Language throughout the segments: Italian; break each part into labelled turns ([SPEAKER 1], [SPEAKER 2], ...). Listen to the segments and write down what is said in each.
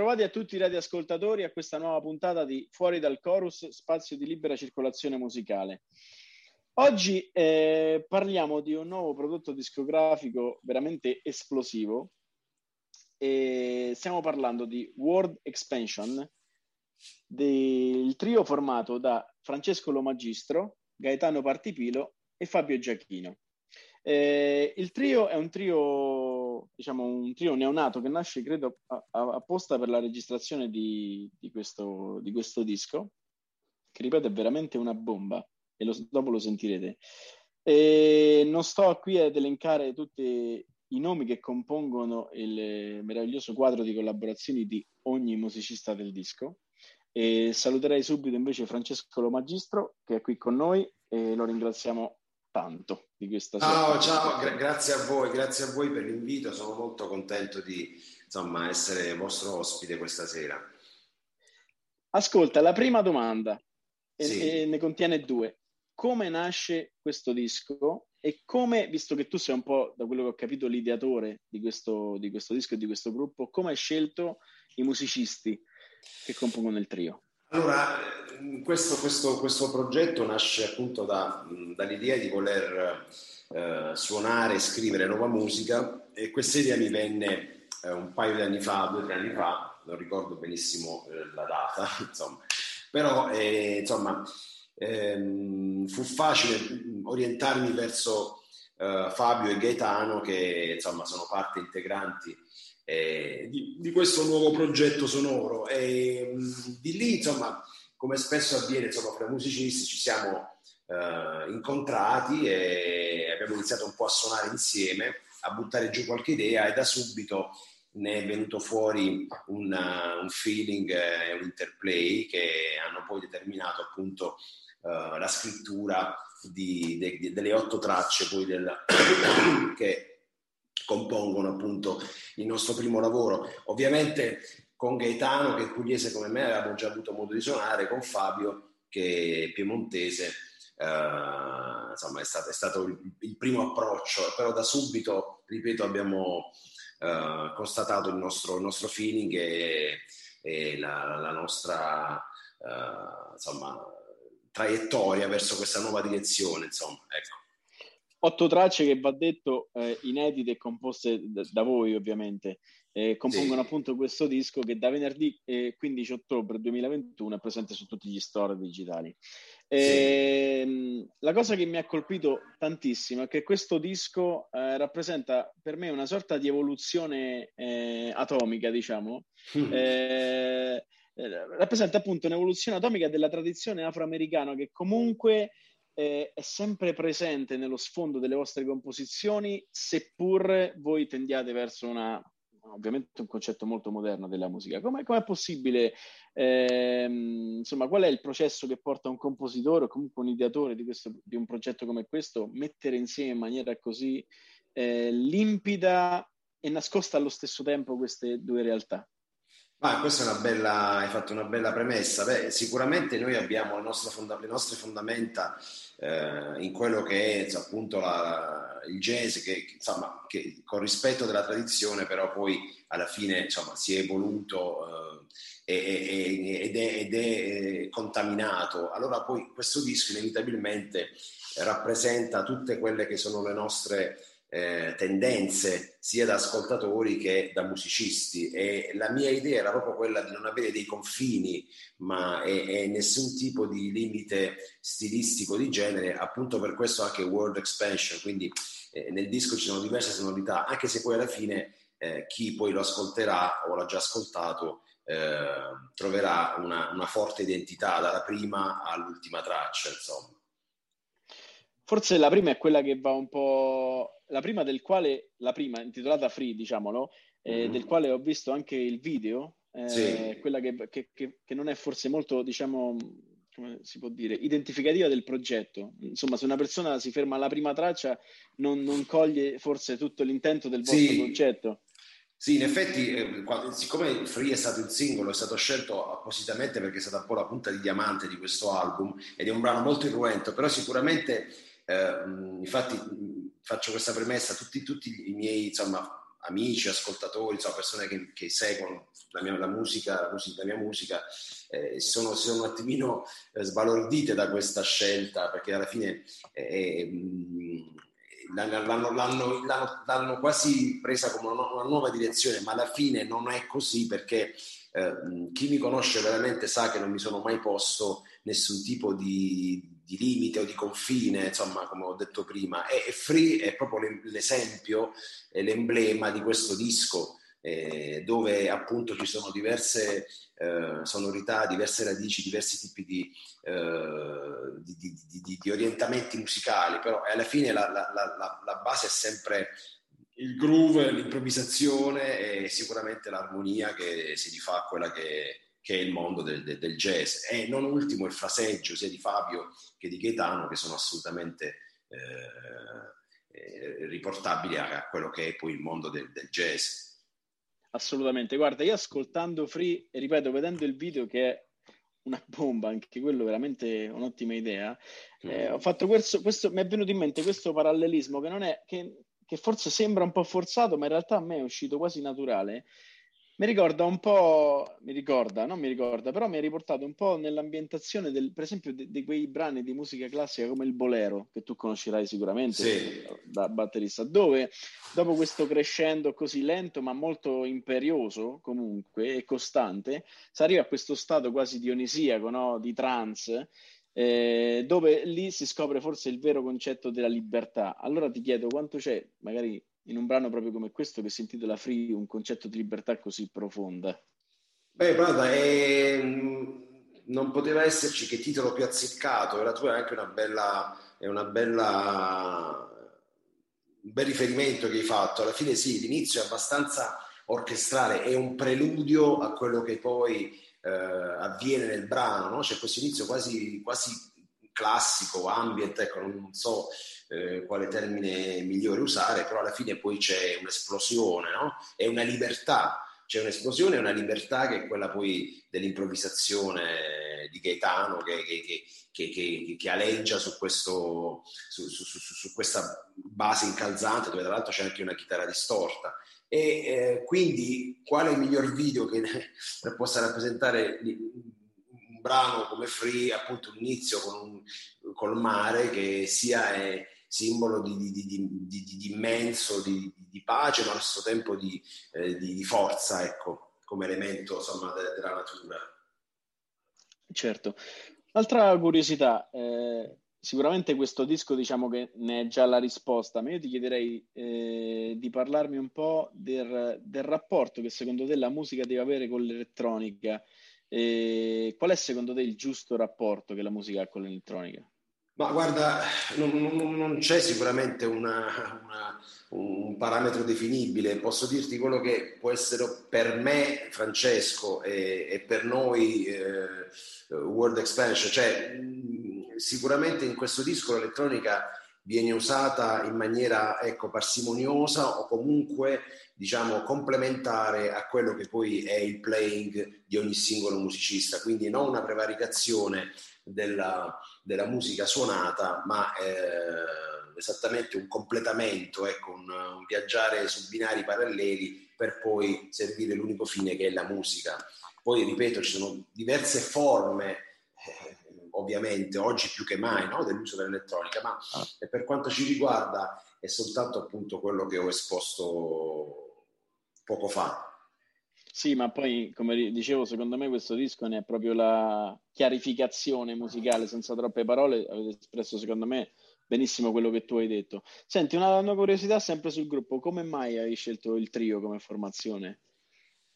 [SPEAKER 1] Bentrovati a tutti i radioascoltatori a questa nuova puntata di Fuori dal Chorus, spazio di libera circolazione musicale. Oggi eh, parliamo di un nuovo prodotto discografico veramente esplosivo e stiamo parlando di World Expansion, del trio formato da Francesco Lomagistro, Gaetano Partipilo e Fabio Giachino. Eh, il trio è un trio, diciamo, un trio neonato che nasce, credo, a, a, apposta per la registrazione di, di, questo, di, questo, disco, che ripeto è veramente una bomba, e lo, dopo lo sentirete. E non sto qui ad elencare tutti i nomi che compongono il meraviglioso quadro di collaborazioni di ogni musicista del disco. E saluterei subito invece Francesco Lo Magistro, che è qui con noi, e lo ringraziamo tanto di questa
[SPEAKER 2] Ciao, ciao, Gra- grazie a voi, grazie a voi per l'invito, sono molto contento di insomma, essere vostro ospite questa sera.
[SPEAKER 1] Ascolta, la prima domanda, sì. e, e ne contiene due. Come nasce questo disco e come, visto che tu sei un po', da quello che ho capito, l'ideatore di questo, di questo disco e di questo gruppo, come hai scelto i musicisti che compongono il trio?
[SPEAKER 2] Allora, questo, questo, questo, progetto nasce appunto da, dall'idea di voler eh, suonare e scrivere nuova musica e questa idea mi venne eh, un paio di anni fa, due o tre anni fa, non ricordo benissimo eh, la data, insomma, però eh, insomma, ehm, fu facile orientarmi verso eh, Fabio e Gaetano che insomma sono parte integranti eh, di, di, questo nuovo progetto sonoro. E di lì, insomma, come spesso avviene insomma, fra musicisti, ci siamo eh, incontrati e abbiamo iniziato un po' a suonare insieme, a buttare giù qualche idea e da subito ne è venuto fuori un, un feeling e un interplay che hanno poi determinato appunto uh, la scrittura di, de, de, delle otto tracce poi del, che compongono appunto il nostro primo lavoro. Ovviamente con Gaetano, che è pugliese come me, avevamo già avuto modo di suonare, con Fabio, che è piemontese, Uh, insomma è stato, è stato il, il, primo approccio, però da subito, ripeto, abbiamo uh, constatato il nostro, il nostro, feeling e, e la, la, nostra uh, insomma, traiettoria verso questa nuova direzione. Insomma, ecco
[SPEAKER 1] otto tracce che va detto eh, inedite e composte da, da voi ovviamente eh, compongono sì. appunto questo disco che da venerdì eh, 15 ottobre 2021 è presente su tutti gli store digitali sì. Ehm, la cosa che mi ha colpito tantissimo è che questo disco eh, rappresenta per me una sorta di evoluzione eh, atomica diciamo mm. rappresenta appunto un'evoluzione atomica della tradizione afroamericana che comunque eh, è sempre presente nello sfondo delle vostre composizioni, seppur voi tendiate verso una, ovviamente un concetto molto moderno della musica. Come è possibile, ehm, insomma, qual è il processo che porta un compositore o comunque un ideatore di, questo, di un progetto come questo mettere insieme in maniera così eh, limpida e nascosta allo stesso tempo queste due realtà?
[SPEAKER 2] Ah, questa è una bella, hai fatto una bella premessa. Beh, sicuramente noi abbiamo fonda- le nostre fondamenta eh, in quello che è appunto la, il jazz, che, insomma, che con rispetto della tradizione, però poi alla fine insomma, si è evoluto eh, ed, è, ed, è, eh, contaminato. Allora poi questo disco inevitabilmente rappresenta tutte quelle che sono le nostre eh, tendenze sia da ascoltatori che da musicisti. E la mia idea era proprio quella di non avere dei confini ma e, e nessun tipo di limite stilistico di genere appunto per questo anche World Expansion. Quindi eh, nel disco ci sono diverse sonorità anche se poi alla fine eh, chi poi lo ascolterà o l'ha già ascoltato eh, troverà una, una forte identità dalla prima all'ultima traccia insomma
[SPEAKER 1] Forse la prima è quella che va un po'. La prima del quale, la prima intitolata Free, diciamolo, eh, mm-hmm. del quale ho visto anche il video, eh, sì. quella che, che, che, che, non è forse molto, diciamo, come si può dire, identificativa del progetto. Insomma, se una persona si ferma alla prima traccia, non, non coglie forse tutto l'intento del vostro sì. concetto.
[SPEAKER 2] Sì, in effetti, eh, siccome Free è stato il singolo, è stato scelto appositamente perché è stata un po' la punta di diamante di questo album ed è un brano molto irruento, però sicuramente, eh, infatti faccio questa premessa, tutti, tutti i miei insomma, amici, ascoltatori, insomma, persone che, che seguono la mia, la, musica, la, musica, la mia musica, eh, sono, sono, un attimino eh, sbalordite da questa scelta, perché alla fine eh, mh, l'hanno, l'hanno, l'hanno, l'hanno, quasi presa come una, una, nuova direzione, ma alla fine non è così perché eh, chi mi conosce veramente sa che non mi sono mai posto nessun tipo di, di limite o di confine, insomma, come ho detto prima. E, e Free è proprio l'esempio, è l'emblema di questo disco. Eh, dove appunto ci sono diverse eh, sonorità, diverse radici, diversi tipi di, eh, di, di, di, orientamenti musicali, però alla fine la, la, la, la, base è sempre il groove, l'improvvisazione e sicuramente l'armonia che si rifà a quella che, che, è il mondo del, del, del, jazz. E non ultimo il fraseggio sia di Fabio che di Gaetano che sono assolutamente... Eh, eh, riportabili a, a, quello che è poi il mondo del, del jazz.
[SPEAKER 1] Assolutamente, guarda, io ascoltando Free e ripeto, vedendo il video che è una bomba, anche quello veramente un'ottima idea, eh, ho fatto questo, questo, mi è venuto in mente questo parallelismo che non è, che, che forse sembra un po' forzato, ma in realtà a me è uscito quasi naturale, mi ricorda un po', mi ricorda, non mi ricorda, però mi ha riportato un po' nell'ambientazione, del, per esempio, di, di quei brani di musica classica come il Bolero, che tu conoscerai sicuramente sì. da batterista, dove dopo questo crescendo così lento ma molto imperioso comunque e costante, si arriva a questo stato quasi dionisiaco, no? di trance, eh, dove lì si scopre forse il vero concetto della libertà. Allora ti chiedo quanto c'è, magari in un brano proprio come questo che si intitola Free, un concetto di libertà così profonda?
[SPEAKER 2] Beh, guarda, è... non poteva esserci che titolo più azzeccato, la tua è anche una bella, è una bella, un bel riferimento che hai fatto. Alla fine sì, l'inizio è abbastanza orchestrale, è un preludio a quello che poi eh, avviene nel brano, no? c'è questo inizio quasi, quasi classico, ambient, ecco, non so eh, quale termine migliore usare, però alla fine poi c'è un'esplosione, no? È una libertà, c'è un'esplosione e una libertà che è quella poi dell'improvvisazione di Gaetano che, che, che, che aleggia su, questo, su, su, su, questa base incalzante dove tra l'altro c'è anche una chitarra distorta. E eh, quindi quale miglior video che possa rappresentare un brano come Free, appunto un inizio con, un, col mare che sia... È, simbolo di, di, di, di immenso, di, pace, ma allo stesso tempo eh, di, forza, ecco, come elemento insomma, de, della natura.
[SPEAKER 1] Certo. Altra curiosità, eh, sicuramente questo disco diciamo che ne è già la risposta, ma io ti chiederei eh, di parlarmi un po' del, del, rapporto che secondo te la musica deve avere con l'elettronica. Eh, qual è secondo te il giusto rapporto che la musica ha con l'elettronica?
[SPEAKER 2] Ma guarda, non, non, non c'è sicuramente una, una, un parametro definibile, posso dirti quello che può essere per me, Francesco, e, e per noi eh, World Expansion, cioè sicuramente in questo disco l'elettronica viene usata in maniera ecco, parsimoniosa o comunque diciamo complementare a quello che poi è il playing di ogni singolo musicista, quindi non una prevaricazione della, della musica suonata, ma eh, esattamente un completamento, ecco, un, un, viaggiare su binari paralleli per poi servire l'unico fine che è la musica. Poi, ripeto, ci sono diverse forme, eh, ovviamente, oggi più che mai, no? dell'uso dell'elettronica, ma ah. per quanto ci riguarda è soltanto appunto quello che ho esposto poco fa.
[SPEAKER 1] Sì, ma poi, come dicevo, secondo me questo disco ne è proprio la chiarificazione musicale, senza troppe parole. Avete espresso, secondo me, benissimo quello che tu hai detto. Senti, una, una curiosità sempre sul gruppo: come mai hai scelto il trio come formazione?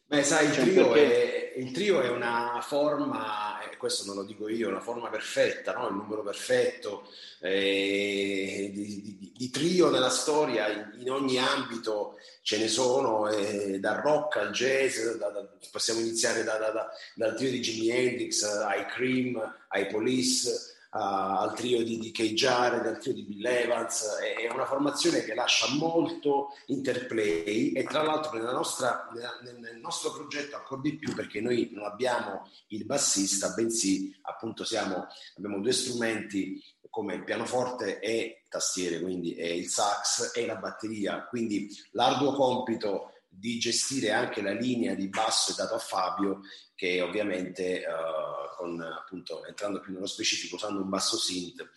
[SPEAKER 2] Beh, sai, il cioè, trio, perché... è, il trio, è, una forma, questo non lo dico io, una forma perfetta, no? il numero perfetto eh, di, di, di, trio nella storia, in, in, ogni ambito ce ne sono, eh, dal rock al jazz, da, da, possiamo iniziare da, dal trio di Jimi Hendrix ai Cream, ai Police al trio di, di Kay al trio di Bill Evans, è una formazione che lascia molto interplay e tra l'altro nostra, nel, nel, nostro progetto ancora di più perché noi non abbiamo il bassista, bensì appunto siamo, abbiamo due strumenti come il pianoforte e tastiere, quindi è il sax e la batteria, quindi l'arduo compito di gestire anche la linea di basso è dato a Fabio che ovviamente uh, con, appunto, entrando più nello specifico usando un basso synth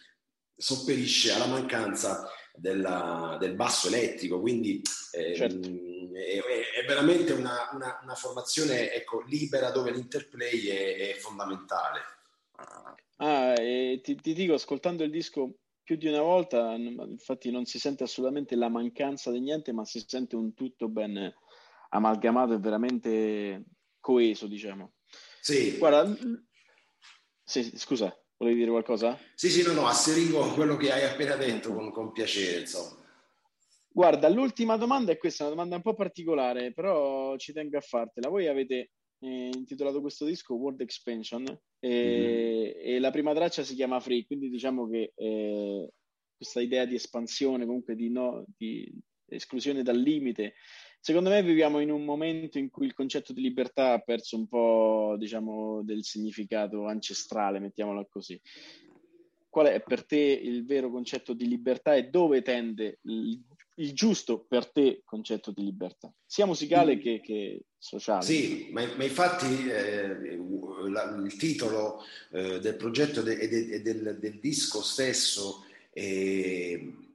[SPEAKER 2] sopperisce alla mancanza della, del basso elettrico quindi eh, certo. è, è, veramente una, una, una formazione ecco, libera dove l'interplay è, è fondamentale
[SPEAKER 1] ah, ti, ti dico ascoltando il disco più di una volta, infatti non si sente assolutamente la mancanza di niente, ma si sente un tutto ben amalgamato e veramente coeso, diciamo.
[SPEAKER 2] Sì.
[SPEAKER 1] Guarda, sì, scusa, volevi dire qualcosa?
[SPEAKER 2] Sì, sì, no, no, asserigo quello che hai appena detto con, con piacere, insomma.
[SPEAKER 1] Guarda, l'ultima domanda è questa, una domanda un po' particolare, però ci tengo a fartela. Voi avete eh, intitolato questo disco World Expansion e, mm-hmm. e, la prima traccia si chiama Free, quindi diciamo che eh, questa idea di espansione, comunque di, no, di esclusione dal limite, Secondo me viviamo in un momento in cui il concetto di libertà ha perso un po', diciamo, del significato ancestrale, mettiamolo così. Qual è per te il vero concetto di libertà e dove tende il, il giusto per te concetto di libertà, sia musicale mm. che, che sociale?
[SPEAKER 2] Sì, ma, ma infatti eh, la, il titolo eh, del progetto e de, de, del, del, disco stesso eh,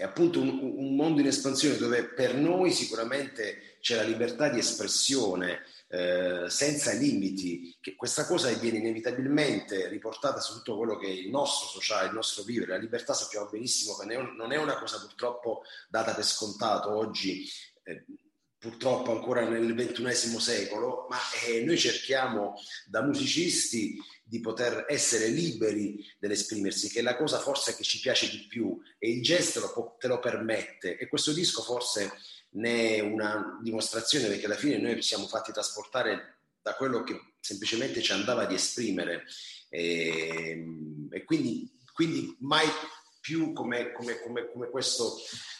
[SPEAKER 2] è appunto un, un, mondo in espansione dove per noi sicuramente c'è la libertà di espressione eh, senza limiti, che questa cosa viene inevitabilmente riportata su tutto quello che è il nostro sociale, il nostro vivere. La libertà sappiamo benissimo che non è una cosa purtroppo data per scontato oggi. Eh, purtroppo ancora nel ventunesimo secolo, ma eh, noi cerchiamo da musicisti di poter essere liberi nell'esprimersi, che è la cosa forse che ci piace di più e il gesto lo, te lo permette. E questo disco forse ne è una dimostrazione perché alla fine noi siamo fatti trasportare da quello che semplicemente ci andava di esprimere. E, ehm, e quindi, quindi mai più come, come, come, come questo,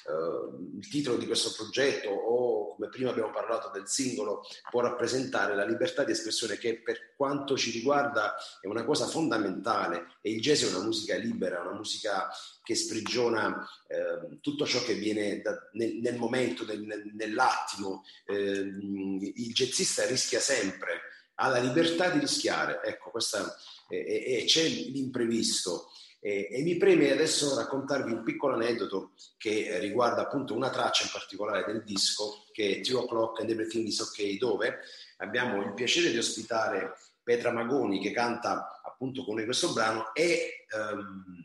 [SPEAKER 2] uh, il titolo di questo progetto o come prima abbiamo parlato del singolo può rappresentare la libertà di espressione che per quanto ci riguarda è una cosa fondamentale e il jazz è una musica libera, una musica che sprigiona eh, tutto ciò che viene da, nel, nel, momento, nel, nell'attimo. Eh, il jazzista rischia sempre, ha la libertà di rischiare, ecco, questa, e c'è l'imprevisto. E, e, mi preme adesso raccontarvi un piccolo aneddoto che riguarda appunto una traccia in particolare del disco che è Two O'Clock and Everything is OK, dove abbiamo il piacere di ospitare Petra Magoni che canta appunto con noi questo brano. E um,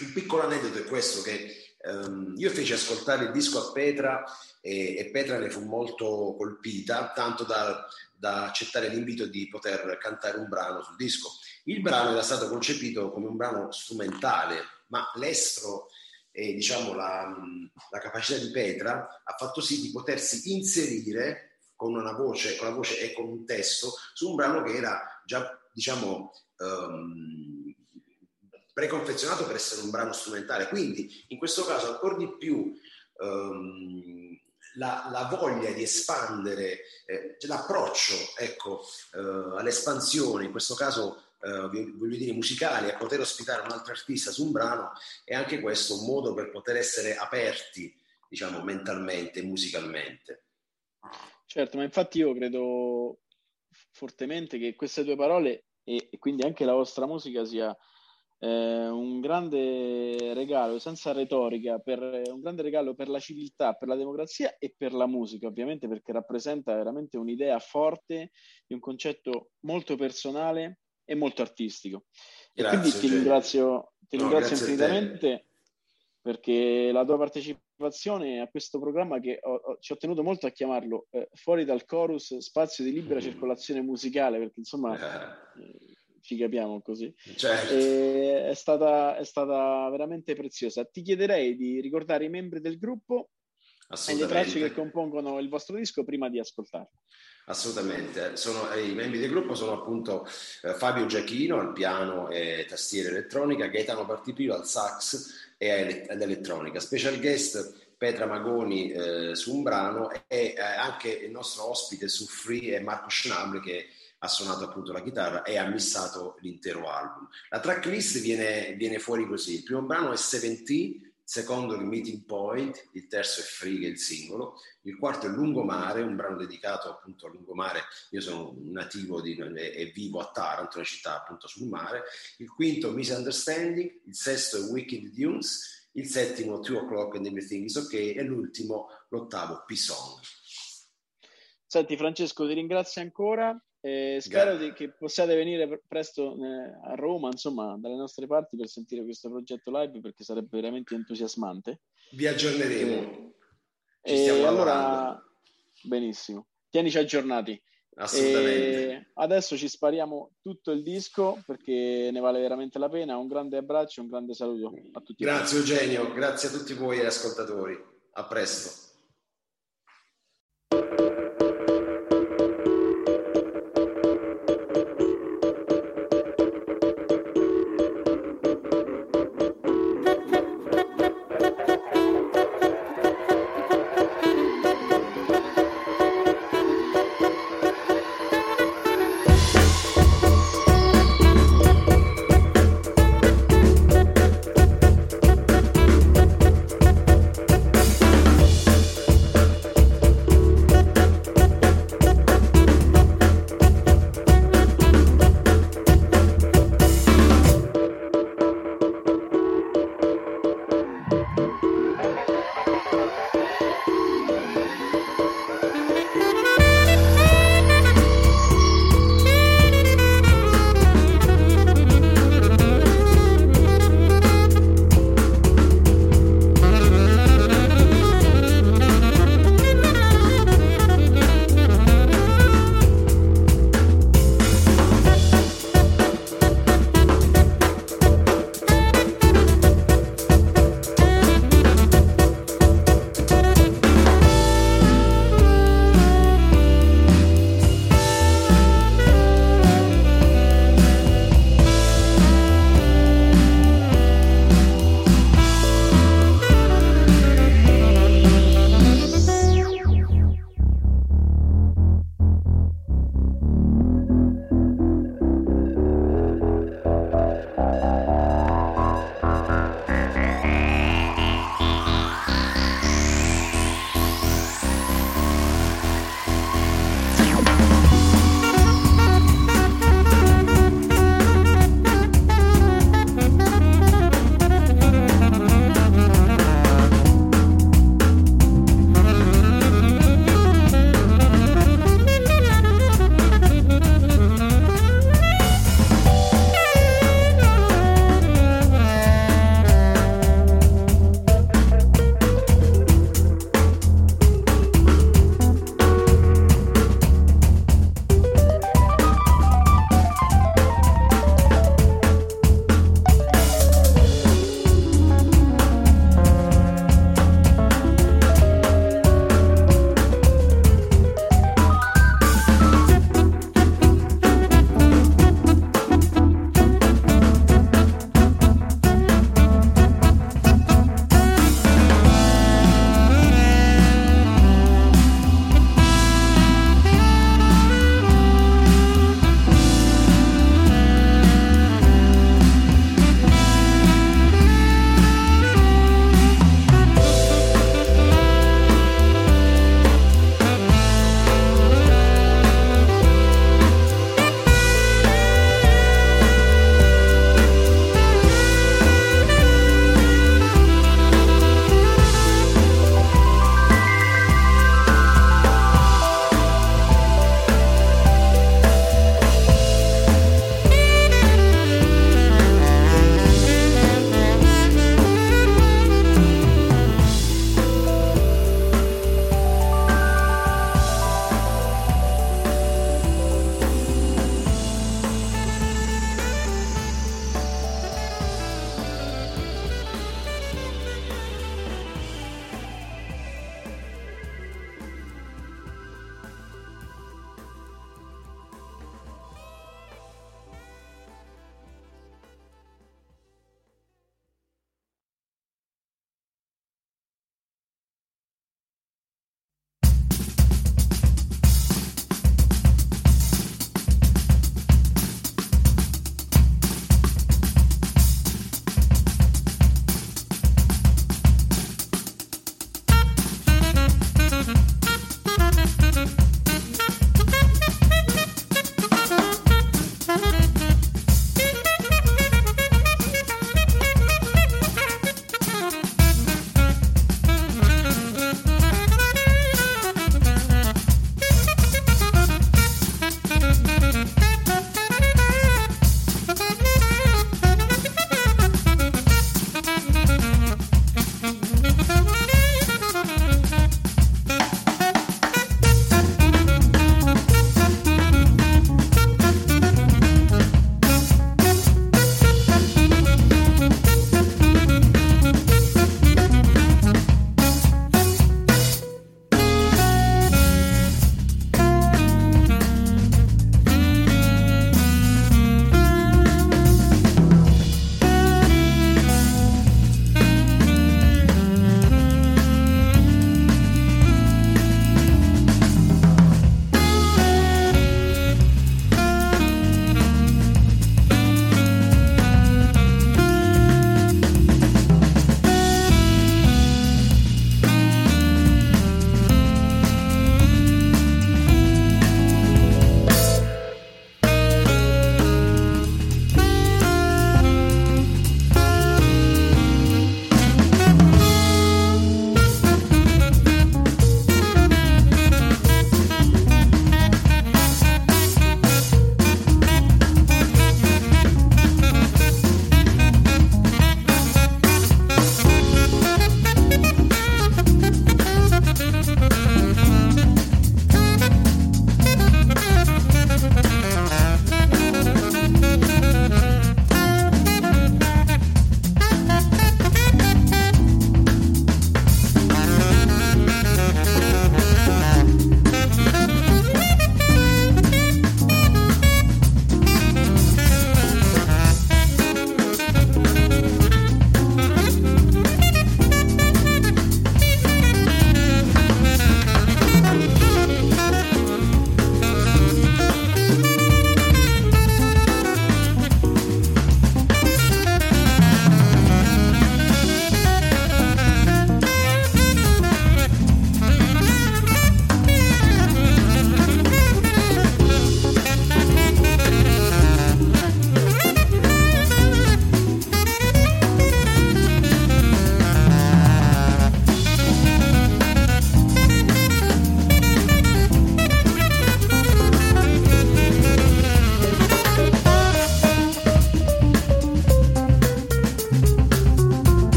[SPEAKER 2] un piccolo aneddoto è questo che um, io feci ascoltare il disco a Petra e, e Petra ne fu molto colpita, tanto da, da accettare l'invito di poter cantare un brano sul disco il brano era stato concepito come un brano strumentale, ma l'estro e diciamo, la, la, capacità di Petra ha fatto sì di potersi inserire con una voce, con la voce e con un testo su un brano che era già diciamo, um, preconfezionato per essere un brano strumentale. Quindi in questo caso ancora di più um, la, la, voglia di espandere, eh, l'approccio ecco, uh, all'espansione, in questo caso eh, voglio dire, musicali, a poter ospitare un altro artista su un brano, è anche questo un modo per poter essere aperti, diciamo, mentalmente, musicalmente.
[SPEAKER 1] Certo, ma infatti io credo fortemente che queste due parole e, e quindi anche la vostra musica sia eh, un grande regalo senza retorica, per, un grande regalo per la civiltà, per la democrazia e per la musica, ovviamente perché rappresenta veramente un'idea forte di un concetto molto personale e molto artistico. Grazie, e quindi ti ringrazio, ti no, ringrazio infinitamente perché la tua partecipazione a questo programma che ho, ho, ci ho tenuto molto a chiamarlo eh, Fuori dal chorus, spazio di libera circolazione musicale, perché insomma eh, ci capiamo così. Certo. È stata, è, stata, veramente preziosa. Ti chiederei di ricordare i membri del gruppo e le tracce che compongono il vostro disco prima di ascoltarlo.
[SPEAKER 2] Assolutamente, sono, eh, i membri del gruppo sono appunto eh, Fabio Giachino al piano e tastiera elettronica, Gaetano Partipilo al sax e all'elettronica, special guest Petra Magoni eh, su un brano e eh, anche il nostro ospite su Free è Marco Schnabel che ha suonato appunto la chitarra e ha missato l'intero album. La tracklist viene, viene fuori così, il primo brano è 70 secondo il Meeting Point, il terzo è Free, che è il singolo, il quarto è Lungomare, un brano dedicato appunto a Lungomare, io sono nativo di, e vivo a Taranto, una città appunto sul mare, il quinto Misunderstanding, il sesto è Wicked Dunes, il settimo Two O'Clock and Everything is OK e l'ultimo, l'ottavo, P-Song.
[SPEAKER 1] Senti Francesco, ti ringrazio ancora e spero di, che possiate venire presto eh, a Roma, insomma, dalle nostre parti per sentire questo progetto live perché sarebbe veramente entusiasmante.
[SPEAKER 2] Vi aggiorneremo.
[SPEAKER 1] E, Ci stiamo e allora, benissimo. Tienici aggiornati.
[SPEAKER 2] Assolutamente.
[SPEAKER 1] E adesso ci spariamo tutto il disco perché ne vale veramente la pena. Un grande abbraccio, un grande saluto a tutti.
[SPEAKER 2] Grazie voi. Eugenio, grazie a tutti voi ascoltatori. A presto.